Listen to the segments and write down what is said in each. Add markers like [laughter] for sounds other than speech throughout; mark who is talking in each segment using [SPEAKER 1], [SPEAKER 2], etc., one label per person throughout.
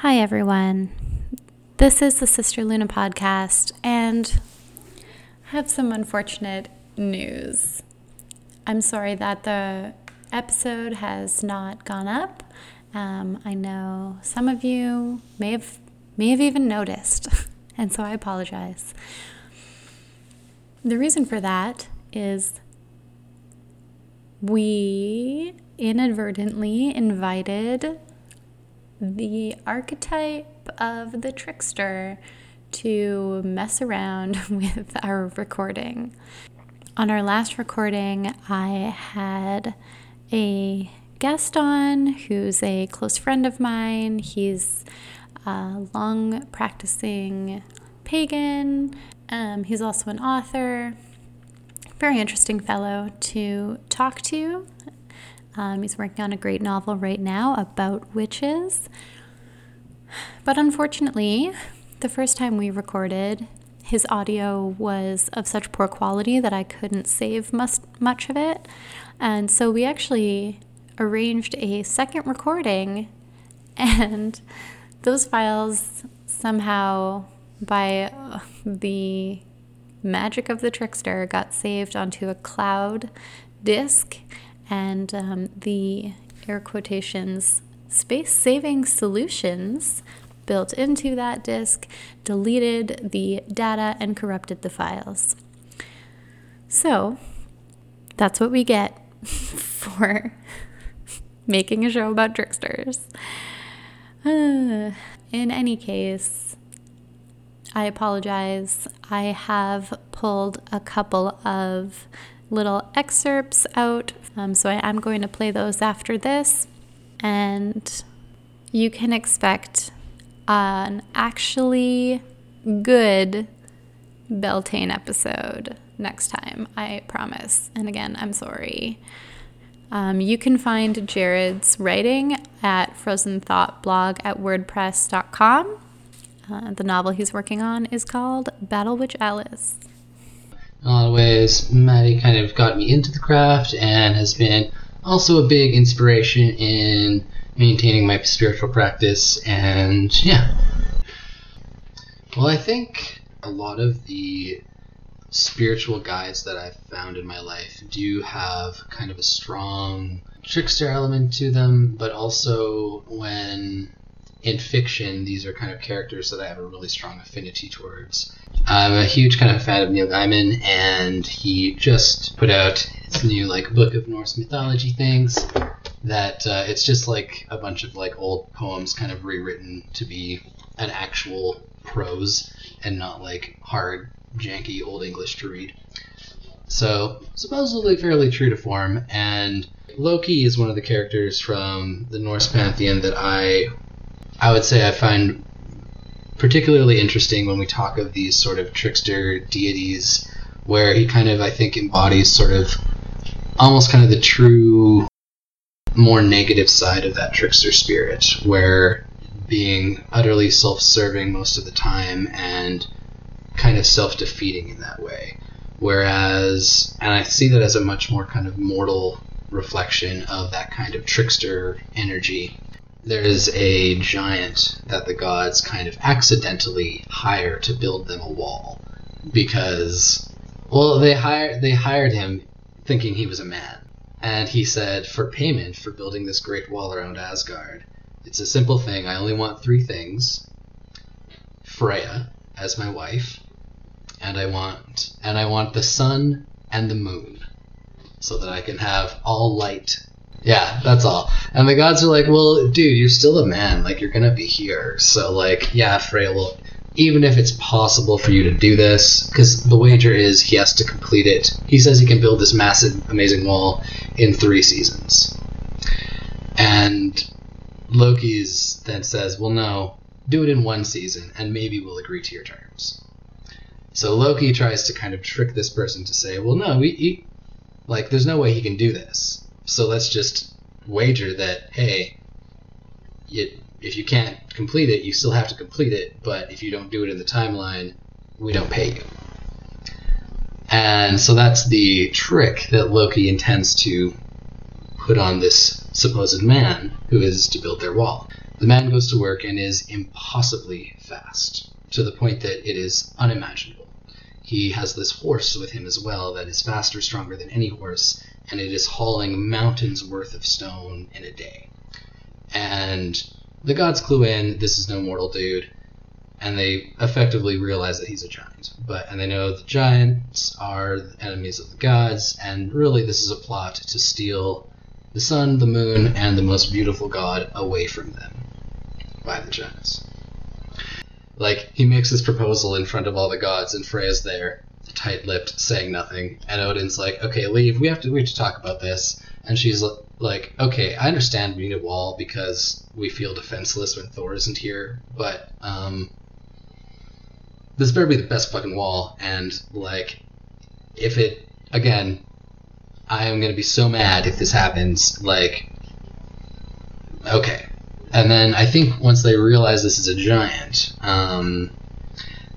[SPEAKER 1] Hi, everyone. This is the Sister Luna podcast, and I have some unfortunate news. I'm sorry that the episode has not gone up. Um, I know some of you may have may have even noticed, [laughs] and so I apologize. The reason for that is we inadvertently invited the archetype of the trickster to mess around [laughs] with our recording. On our last recording, I had a guest on who's a close friend of mine. He's a long practicing pagan, um, he's also an author. Very interesting fellow to talk to. Um, he's working on a great novel right now about witches. But unfortunately, the first time we recorded, his audio was of such poor quality that I couldn't save much, much of it. And so we actually arranged a second recording, [laughs] and those files somehow, by the magic of the trickster, got saved onto a cloud disk, and um, the air quotations space saving solutions built into that disk deleted the data and corrupted the files. So that's what we get [laughs] for [laughs] making a show about tricksters. Uh, [sighs] in any case, I apologize. I have pulled a couple of little excerpts out, um, so I am going to play those after this. And you can expect an actually good Beltane episode next time, I promise. And again, I'm sorry. Um, you can find Jared's writing at Frozen Thought blog at wordpress.com. Uh, the novel he's working on is called Battle Witch Alice.
[SPEAKER 2] In a lot of ways, Maddie kind of got me into the craft and has been also a big inspiration in maintaining my spiritual practice. And yeah. Well, I think a lot of the spiritual guides that I've found in my life do have kind of a strong trickster element to them, but also when in fiction, these are kind of characters that I have a really strong affinity towards. I'm a huge kind of fan of Neil Gaiman, and he just put out his new like book of Norse mythology things. That uh, it's just like a bunch of like old poems, kind of rewritten to be an actual prose and not like hard, janky old English to read. So supposedly fairly true to form, and Loki is one of the characters from the Norse pantheon that I I would say I find particularly interesting when we talk of these sort of trickster deities, where he kind of, I think, embodies sort of almost kind of the true, more negative side of that trickster spirit, where being utterly self serving most of the time and kind of self defeating in that way. Whereas, and I see that as a much more kind of mortal reflection of that kind of trickster energy there is a giant that the gods kind of accidentally hire to build them a wall because well they hired they hired him thinking he was a man. And he said for payment for building this great wall around Asgard it's a simple thing. I only want 3 things. Freya as my wife and I want and I want the sun and the moon so that I can have all light yeah, that's all. And the gods are like, well, dude, you're still a man. Like, you're gonna be here. So, like, yeah, Freya will. Even if it's possible for you to do this, because the wager is he has to complete it. He says he can build this massive, amazing wall in three seasons. And Loki's then says, well, no, do it in one season, and maybe we'll agree to your terms. So Loki tries to kind of trick this person to say, well, no, we, he, like, there's no way he can do this so let's just wager that hey, you, if you can't complete it, you still have to complete it. But if you don't do it in the timeline, we don't pay you. And so that's the trick that Loki intends to put on this supposed man who is to build their wall. The man goes to work and is impossibly fast, to the point that it is unimaginable. He has this horse with him as well that is faster, stronger than any horse, and it is hauling mountains worth of stone in a day. And the gods clue in this is no mortal dude, and they effectively realize that he's a giant. But and they know the giants are enemies of the gods, and really this is a plot to steal the sun, the moon, and the most beautiful god away from them by the giants. Like he makes this proposal in front of all the gods, and Freya's there, tight-lipped, saying nothing. And Odin's like, "Okay, leave. We have to we have to talk about this." And she's like, "Okay, I understand we need a wall because we feel defenseless when Thor isn't here, but um, this better be the best fucking wall." And like, if it again, I am gonna be so mad if this happens. Like, okay. And then I think once they realize this is a giant, um,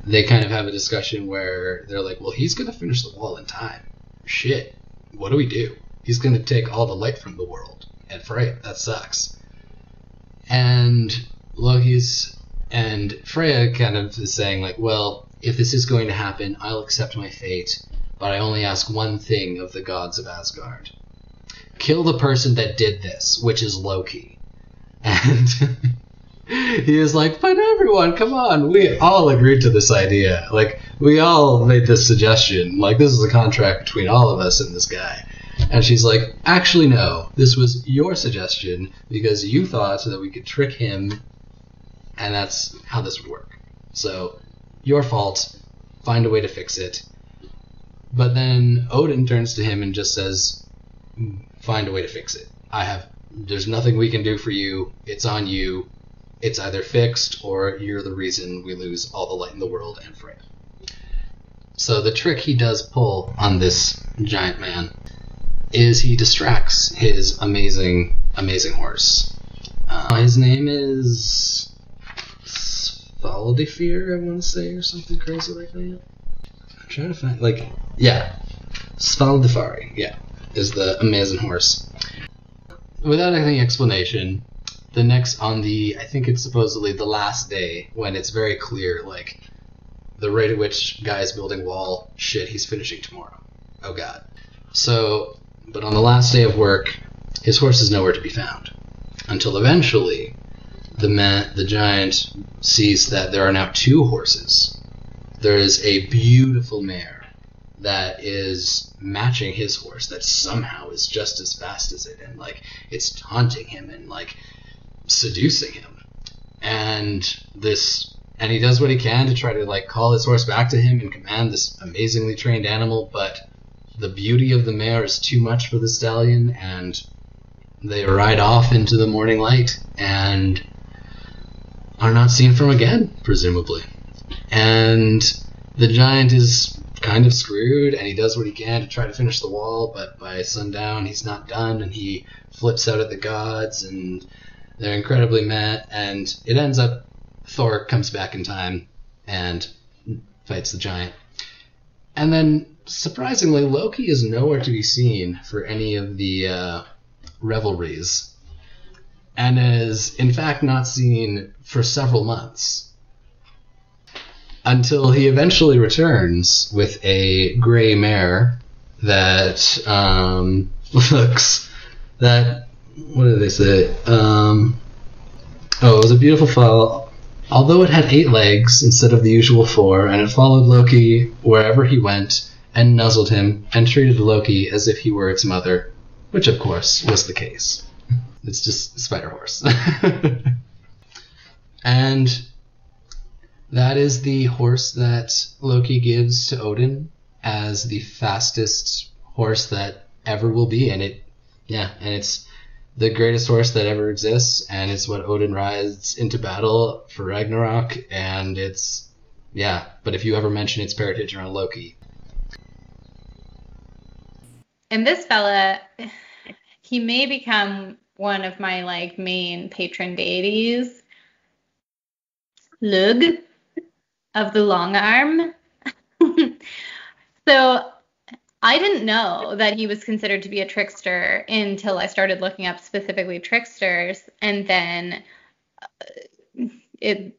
[SPEAKER 2] they kind of have a discussion where they're like, well, he's going to finish the wall in time. Shit. What do we do? He's going to take all the light from the world. And Freya, that sucks. And Loki's and Freya kind of is saying, like, well, if this is going to happen, I'll accept my fate, but I only ask one thing of the gods of Asgard kill the person that did this, which is Loki. [laughs] And [laughs] he is like, but everyone, come on. We all agreed to this idea. Like, we all made this suggestion. Like, this is a contract between all of us and this guy. And she's like, actually, no. This was your suggestion because you thought that we could trick him, and that's how this would work. So, your fault. Find a way to fix it. But then Odin turns to him and just says, hmm, find a way to fix it. I have there's nothing we can do for you. It's on you. It's either fixed or you're the reason we lose all the light in the world and Freya. So the trick he does pull on this giant man is he distracts his amazing, amazing horse. Uh, his name is Svaldifir, I want to say, or something crazy like that. I'm trying to find, like, yeah, Svaldifari, yeah, is the amazing horse without any explanation, the next on the I think it's supposedly the last day when it's very clear like the rate at which guy is building wall, shit, he's finishing tomorrow. Oh god. So, but on the last day of work, his horse is nowhere to be found until eventually the man, the giant sees that there are now two horses. There is a beautiful mare that is matching his horse that somehow is just as fast as it and like it's taunting him and like seducing him. And this and he does what he can to try to like call his horse back to him and command this amazingly trained animal but the beauty of the mare is too much for the stallion and they ride off into the morning light and are not seen from again presumably. And the giant is kind of screwed and he does what he can to try to finish the wall, but by sundown he's not done and he flips out at the gods and they're incredibly mad and it ends up Thor comes back in time and fights the giant. And then surprisingly Loki is nowhere to be seen for any of the uh, revelries and is in fact not seen for several months until he eventually returns with a gray mare that um, [laughs] looks that what did they say? Um, oh, it was a beautiful fall. Although it had eight legs instead of the usual four, and it followed Loki wherever he went and nuzzled him and treated Loki as if he were its mother, which of course was the case. [laughs] It's just Spider Horse. [laughs] and that is the horse that Loki gives to Odin as the fastest horse that ever will be, and it, yeah, and it's the greatest horse that ever exists, and it's what Odin rides into battle for Ragnarok, and it's, yeah. But if you ever mention its parentage around Loki,
[SPEAKER 1] and this fella, he may become one of my like main patron deities. Lugh of the long arm. [laughs] so I didn't know that he was considered to be a trickster until I started looking up specifically tricksters. And then uh, it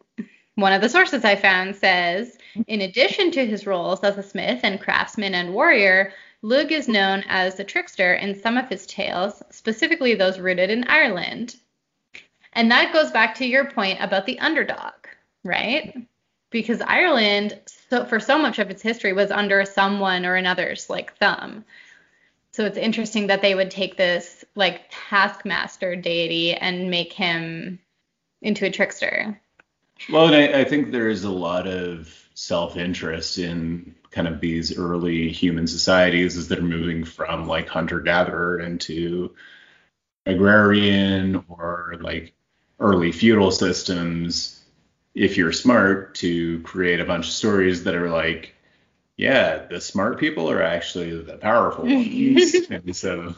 [SPEAKER 1] one of the sources I found says, in addition to his roles as a smith and craftsman and warrior, Lugh is known as the trickster in some of his tales, specifically those rooted in Ireland. And that goes back to your point about the underdog, right? Because Ireland, so for so much of its history, was under someone or another's like thumb. So it's interesting that they would take this like taskmaster deity and make him into a trickster.
[SPEAKER 3] Well, and I, I think there is a lot of self-interest in kind of these early human societies as they're moving from like hunter-gatherer into agrarian or like early feudal systems if you're smart to create a bunch of stories that are like yeah the smart people are actually the powerful ones [laughs] and so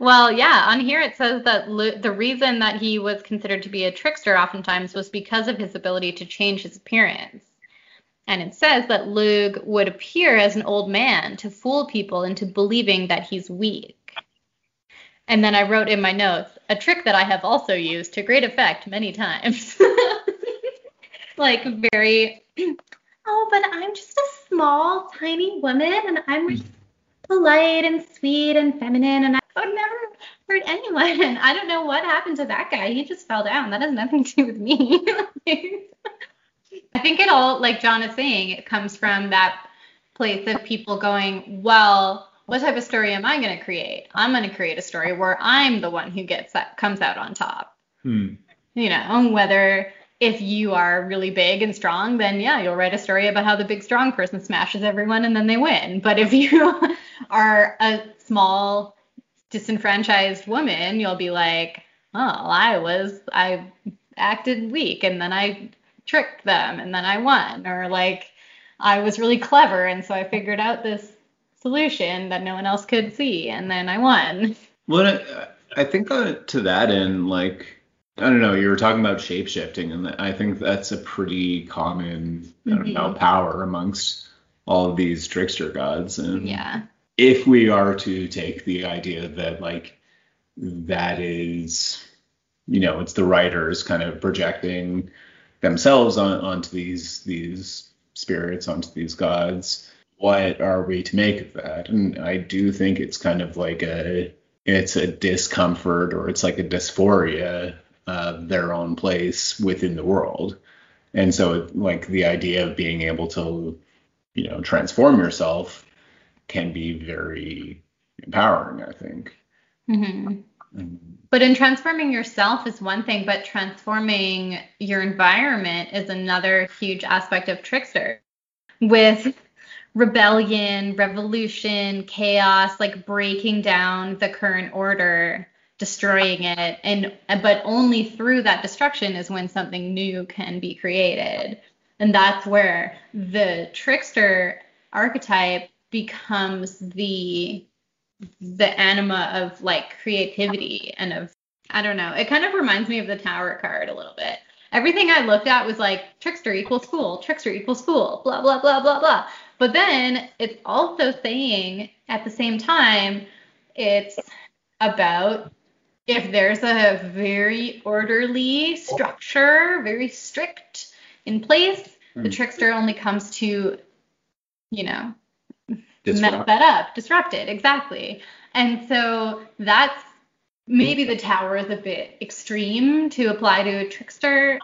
[SPEAKER 1] Well, yeah, on here it says that Lu- the reason that he was considered to be a trickster oftentimes was because of his ability to change his appearance. And it says that Lugh would appear as an old man to fool people into believing that he's weak. And then I wrote in my notes, a trick that I have also used to great effect many times. [laughs] like very, [clears throat] oh, but I'm just a small, tiny woman and I'm like polite and sweet and feminine and I would never hurt anyone. [laughs] I don't know what happened to that guy. He just fell down. That has nothing to do with me. [laughs] I think it all, like John is saying, it comes from that place of people going, well, what type of story am I going to create? I'm going to create a story where I'm the one who gets that comes out on top.
[SPEAKER 3] hmm.
[SPEAKER 1] You know, whether if you are really big and strong, then yeah, you'll write a story about how the big strong person smashes everyone and then they win. [laughs] But if you [laughs] are a small disenfranchised woman, you'll be like, oh, I was, I acted weak and then I tricked them and then I won. Or like, I was really clever and so I figured out this solution that no one else could see and then I won. [laughs]
[SPEAKER 3] Well, I, think uh, to that end, like I don't know, you were talking about shape shifting, and I think that's a pretty common I don't know
[SPEAKER 1] Mhm.
[SPEAKER 3] power amongst all of these trickster gods. And
[SPEAKER 1] Yeah.
[SPEAKER 3] if we are to take the idea that like that is, you know, it's the writers kind of projecting themselves on, onto these these spirits, onto these gods. What are we to make of that? And I do think it's kind of like a it's a discomfort or it's like a dysphoria of their own place within the world. And so like the idea of being able to, you know, transform yourself can be very empowering, I think.
[SPEAKER 1] hmm
[SPEAKER 3] Mm.
[SPEAKER 1] But in transforming yourself is one thing, but transforming your environment is another huge aspect of Trickster. With rebellion, revolution, chaos, like breaking down the current order, destroying it, and but only through that destruction is when something new can be created. And that's where the trickster archetype becomes the the anima of like creativity and of I don't know. It kind of reminds me of the tower card a little bit. Everything I looked at was like trickster equals fool, trickster equals fool, blah blah blah blah blah. But then it's also saying at the same time it's about if there's a very orderly structure, very strict in place, the
[SPEAKER 3] Mm.
[SPEAKER 1] trickster only comes to, you know, mess that up, disrupt it, exactly. And so that's maybe the tower is a bit extreme to apply to a trickster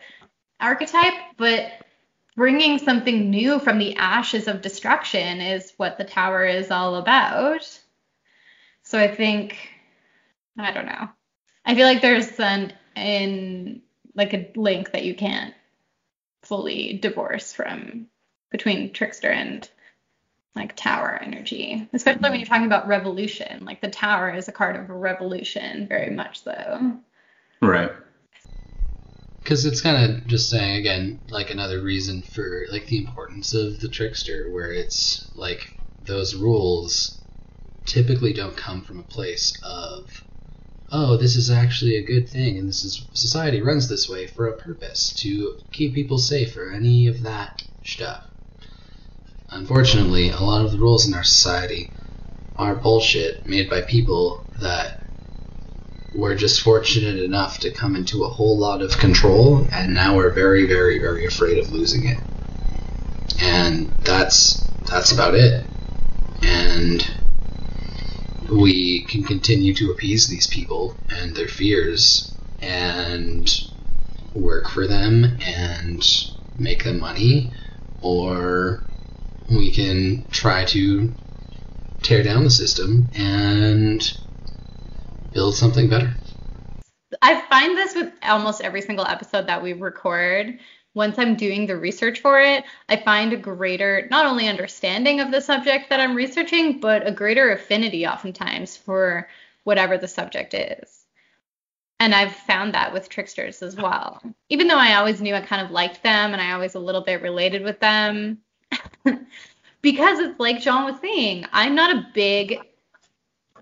[SPEAKER 1] archetype, but bringing something new from the ashes of destruction is what the tower is all about. So I think, I don't know. I feel like there's an in like a link that you can't fully divorce from between trickster and like tower energy, especially when you're talking about revolution. Like the tower is a card of a revolution, very much so.
[SPEAKER 3] Right.
[SPEAKER 2] because it's kind of just saying again like another reason for like the importance of the trickster where it's like those rules typically don't come from a place of oh this is actually a good thing and this is society runs this way for a purpose to keep people safe or any of that stuff unfortunately a lot of the rules in our society are bullshit made by people that we're just fortunate enough to come into a whole lot of control, and now we're very, very, very afraid of losing it. And that's that's about it. And we can continue to appease these people and their fears and work for them and make them money, or we can try to tear down the system and build something better.
[SPEAKER 1] I find this with almost every single episode that we record. Once I'm doing the research for it, I find a greater, not only understanding of the subject that I'm researching, but a greater affinity oftentimes for whatever the subject is. And I've found that with tricksters as well. Even though I always knew I kind of liked them and I always a little bit related with them. [laughs] because it's like John was saying, I'm not a big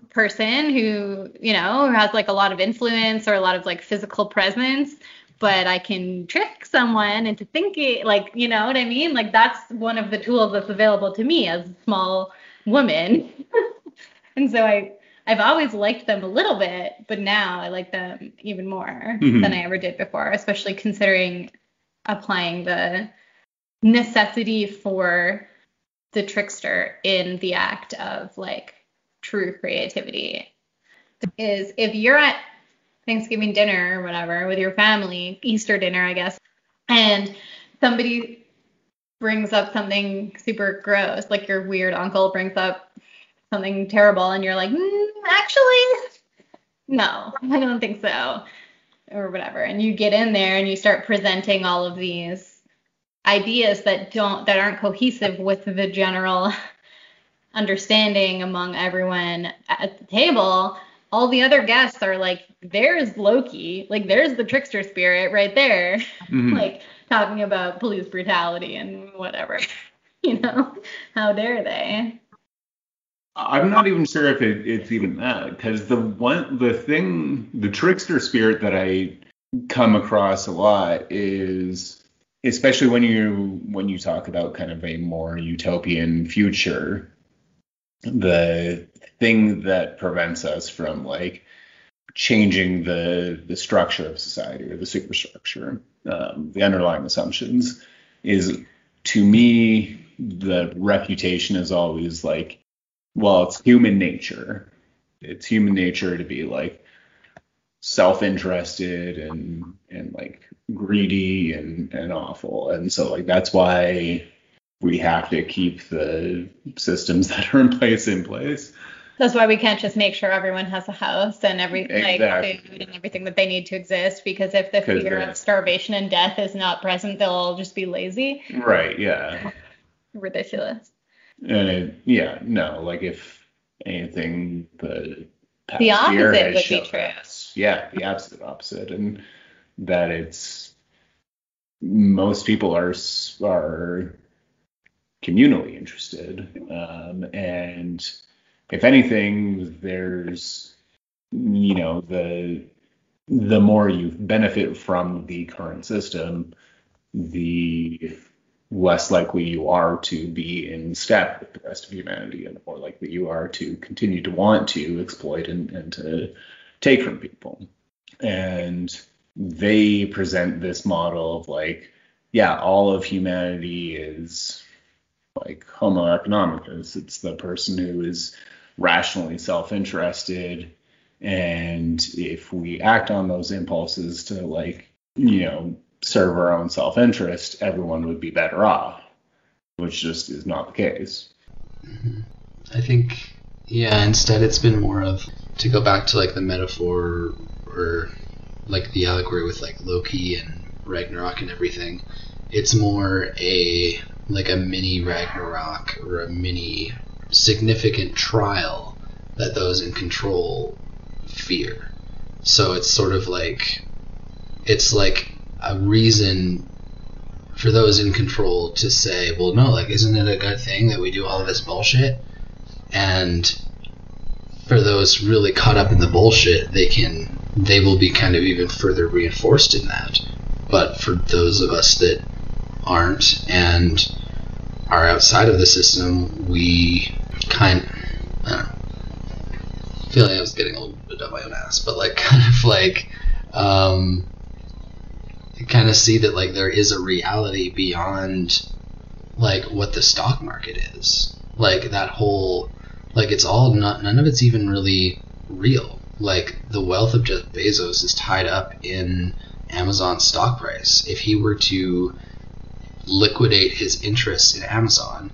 [SPEAKER 1] person who, you know, who has like a lot of influence or a lot of like physical presence, but I can trick someone into thinking like, you know what I mean? Like that's one of the tools that's available to me as a small woman. [laughs] and so I I've always liked them a little bit, but now I like them even more mm-hmm. than I ever did before, especially considering applying the necessity for the trickster in the act of like true creativity. Is if you're at Thanksgiving dinner or whatever with your family, Easter dinner, I guess, and somebody brings up something super gross, like your weird uncle brings up something terrible and you're like, mm, actually, no, I don't think so, or whatever. And you get in there and you start presenting all of these ideas that don't that aren't cohesive with the general [laughs] understanding among everyone at the table all the other guests are like there's loki. Like there's the trickster spirit right there. Mm-hmm. [laughs] like talking about police brutality and whatever. [laughs] You know how dare they?
[SPEAKER 3] I'm not even sure if it, it's even that because the one the thing the trickster spirit that I come across a lot is especially when you when you talk about kind of a more utopian future the thing that prevents us from like changing the the structure of society or the superstructure um, the underlying assumptions is to me the reputation is always like well, it's human nature. It's human nature to be like self-interested and and like greedy and and awful. And so like that's why we have to keep the systems [laughs] that are in place in place.
[SPEAKER 1] That's why we can't just make sure everyone has a house and every exactly. like food and everything that they need to exist because if the fear of starvation and death is not present, they'll all just be lazy.
[SPEAKER 3] Right, yeah.
[SPEAKER 1] Ridiculous.
[SPEAKER 3] And it, yeah, no, like if anything, the
[SPEAKER 1] the opposite would be true.
[SPEAKER 3] Us, yeah, the absolute opposite, and that it's most people are are communally interested, um, and if anything, there's you know the the more you benefit from the current system, the less likely you are to be in step with the rest of humanity and the more likely you are to continue to want to exploit and, and to take from people. And they present this model of like, yeah, all of humanity is like Homo economicus. It's the person who is rationally self interested. And if we act on those impulses to like, you know, serve our own self interest, everyone would be better off, which just is not the case.
[SPEAKER 2] Mm-hmm. I think, yeah, instead it's been more of, to go back to like the metaphor or like the allegory with like Loki and Ragnarok and everything, it's more a like a mini Ragnarok or a mini significant trial that those in control fear. So it's sort of like it's like a reason for those in control to say, well, no, like, isn't it a good thing that we do all of this bullshit? And for those really caught up in the bullshit, they can, they will be kind of even further reinforced in that. But for those of us that aren't and are outside of the system, we kind, I don't know, I feel like I was getting a little bit up my own ass, but like [laughs] kind of like um, kind of see that like there is a reality beyond like what the stock market is. Like that whole like it's all not none of it's even really real. Like the wealth of Jeff Bezos is tied up in Amazon's stock price. If he were to liquidate his interests in Amazon,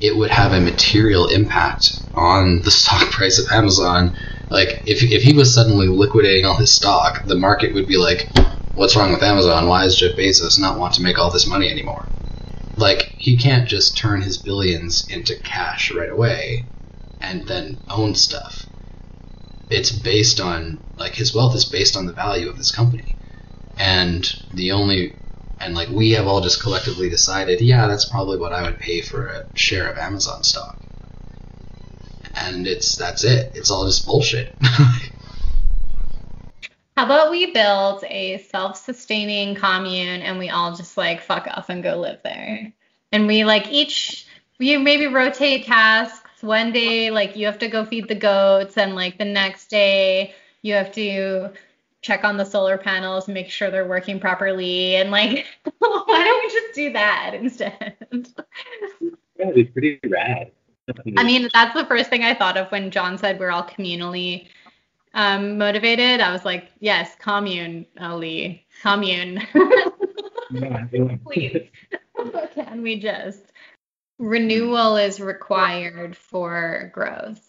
[SPEAKER 2] it would have a material impact on the stock [laughs] price of Amazon. Like if if he was suddenly liquidating all his stock, the market would be like, "What's wrong with Amazon? Why does Jeff Bezos not want to make all this money anymore?" Like he can't just turn his billions into cash right away and then own stuff. It's based on like his wealth is based on the value of this company. And the only and like we have all just collectively decided, yeah, that's probably what I would pay for a share of Amazon stock. And it's that's it. It's all just bullshit. [laughs]
[SPEAKER 1] How about we build a self-sustaining commune and we all just like fuck off and go live there? And we like each we maybe rotate tasks. One day like you have to go feed the goats and like the next day you have to check on the solar panels, make sure they're working properly, and like, [laughs] why don't we just do that instead?
[SPEAKER 4] Yeah, it's pretty rad.
[SPEAKER 1] I mean, that's the first thing I thought of when John said we're all communally um, motivated. I was like, yes, communally, commune. [laughs] Please, [laughs] can we just? Renewal is required for growth.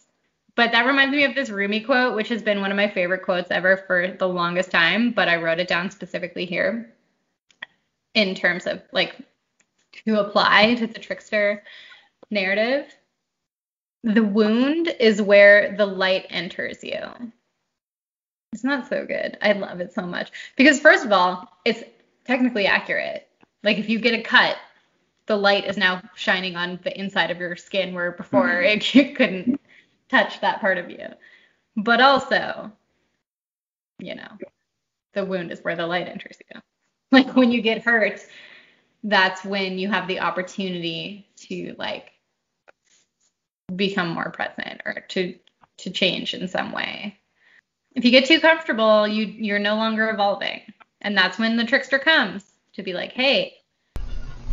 [SPEAKER 1] But that reminds me of this Rumi quote, which has been one of my favorite quotes ever for the longest time, but I wrote it down specifically here in terms of like to apply to the trickster narrative. The wound is where the light enters you. It's not so good. I love it so much. Because, first of all, it's technically accurate. Like, if you get a cut, the light is now shining on the inside of your skin where before mm-hmm. it, [laughs] couldn't touch that part of you. But also, you know, the wound is where the light enters you. [laughs] Like when you get hurt, that's when you have the opportunity to like become more present or to to change in some way. If you get too comfortable, you you're no longer evolving. And that's when the trickster comes to be like, "Hey,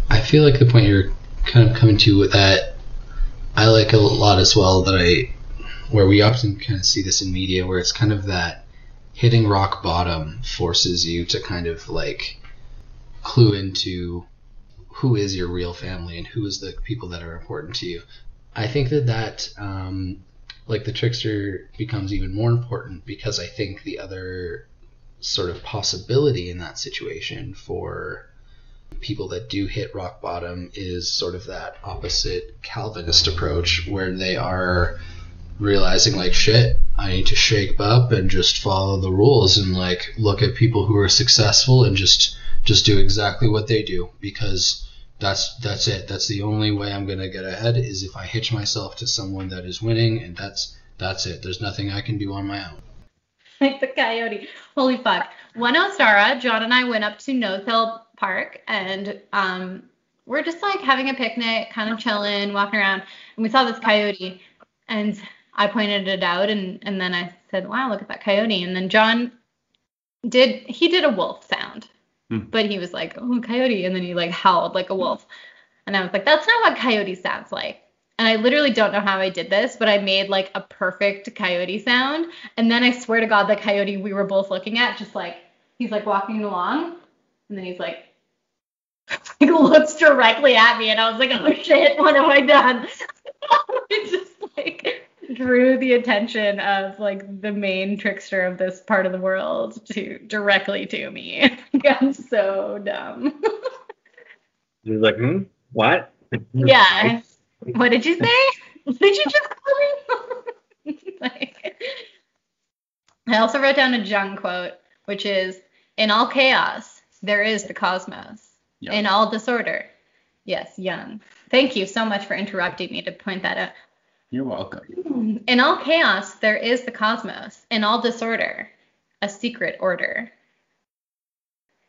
[SPEAKER 2] I feel like the point you're kind of coming to with that I like a lot as well that I where we often kind of see this in media where it's kind of that hitting rock bottom forces you to kind of like clue into who is your real family and who is the people that are important to you. I think that that um, like the trickster becomes even more important because I think the other sort of possibility in that situation for people that do hit rock bottom is sort of that opposite Calvinist approach where they are realizing like shit i need to shake up and just follow the rules and like look at people who are successful and just just do exactly what they do because that's that's it. That's the only way i'm going to get ahead is if i hitch myself to someone that is winning and that's that's it. There's nothing i can do on my own.
[SPEAKER 1] Like the coyote. Holy fuck. One ostara john and i went up to nose hill park and um we're just like having a picnic kind of chilling walking around and we saw this coyote and I pointed it out and and then I said, "Wow, look at that coyote." And then John did he did a wolf sound. Hmm. But he was like, "Oh, coyote." And then he like howled like a wolf. And I was like, "That's not what coyote sounds like." And I literally don't know how I did this, but I made like a perfect coyote sound. And then I swear to God, the coyote we were both looking at, just like he's like walking along, and then he's like, [laughs] like looks directly at me, and I was like, oh shit, what have I done? [laughs] it's just like drew the attention of like the main trickster of this part of the world to directly to me. [laughs] I'm so dumb.
[SPEAKER 4] He's like, hmm, what? [laughs]
[SPEAKER 1] Yeah. what did you say? [laughs] Did you just call me? like, I also wrote down a Jung quote, which is, "In all chaos, there is the cosmos. Yep. In all disorder." Yes, Jung. Thank you so much for interrupting me to point that out.
[SPEAKER 4] You're welcome.
[SPEAKER 1] In all chaos, there is the cosmos. In all disorder, a secret order.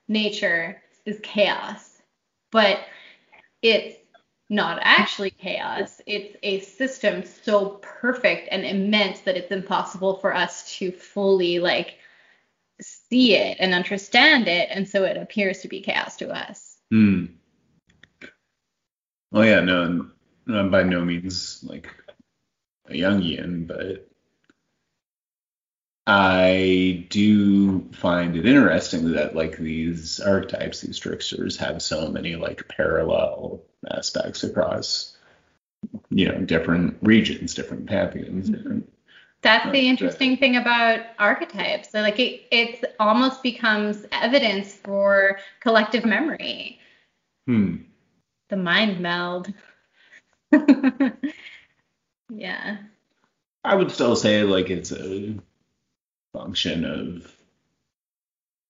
[SPEAKER 1] Nature is chaos, but it's
[SPEAKER 4] not actually chaos. It's a system so perfect and immense that it's impossible for us to fully like see it and understand it, and so it appears to be chaos to us.
[SPEAKER 3] Hmm. Well, yeah, no, I'm by no means like a Jungian, but I do find it interesting that like these archetypes, these tricksters, have so many like parallel aspects across, you know, different regions, different pantheons, different.
[SPEAKER 4] That's the interesting thing about archetypes. So like it, it almost becomes evidence for collective memory,
[SPEAKER 3] Hmm.
[SPEAKER 4] the mind meld. [laughs] yeah.
[SPEAKER 3] I would still say like it's a function of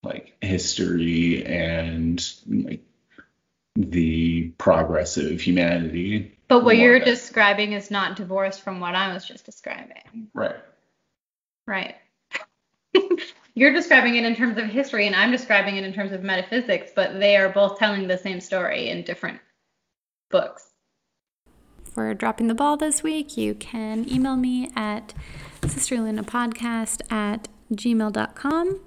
[SPEAKER 3] like history and like the progress of humanity.
[SPEAKER 4] But what you're describing is not divorced from what I was just describing.
[SPEAKER 3] Right.
[SPEAKER 4] Right. [laughs] you're describing it in terms of history, and I'm describing it in terms of metaphysics, but they are both telling the same story in different books.
[SPEAKER 1] For dropping the ball this week, you can email me at sisterlunapodcast at gmail.com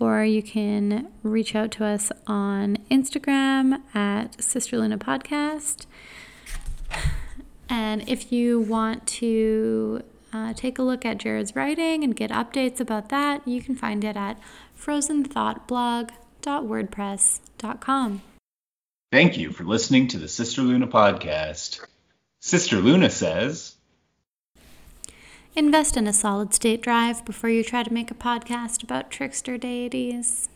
[SPEAKER 1] or you can reach out to us on Instagram at Sister Luna Podcast. And if you want to uh, take a look at Jared's writing and get updates about that, you can find it at frozenthoughtblog.wordpress.com.
[SPEAKER 3] Thank you for listening to the Sister Luna podcast. Sister Luna says,
[SPEAKER 1] Invest in a solid state drive before you try to make a podcast about trickster deities.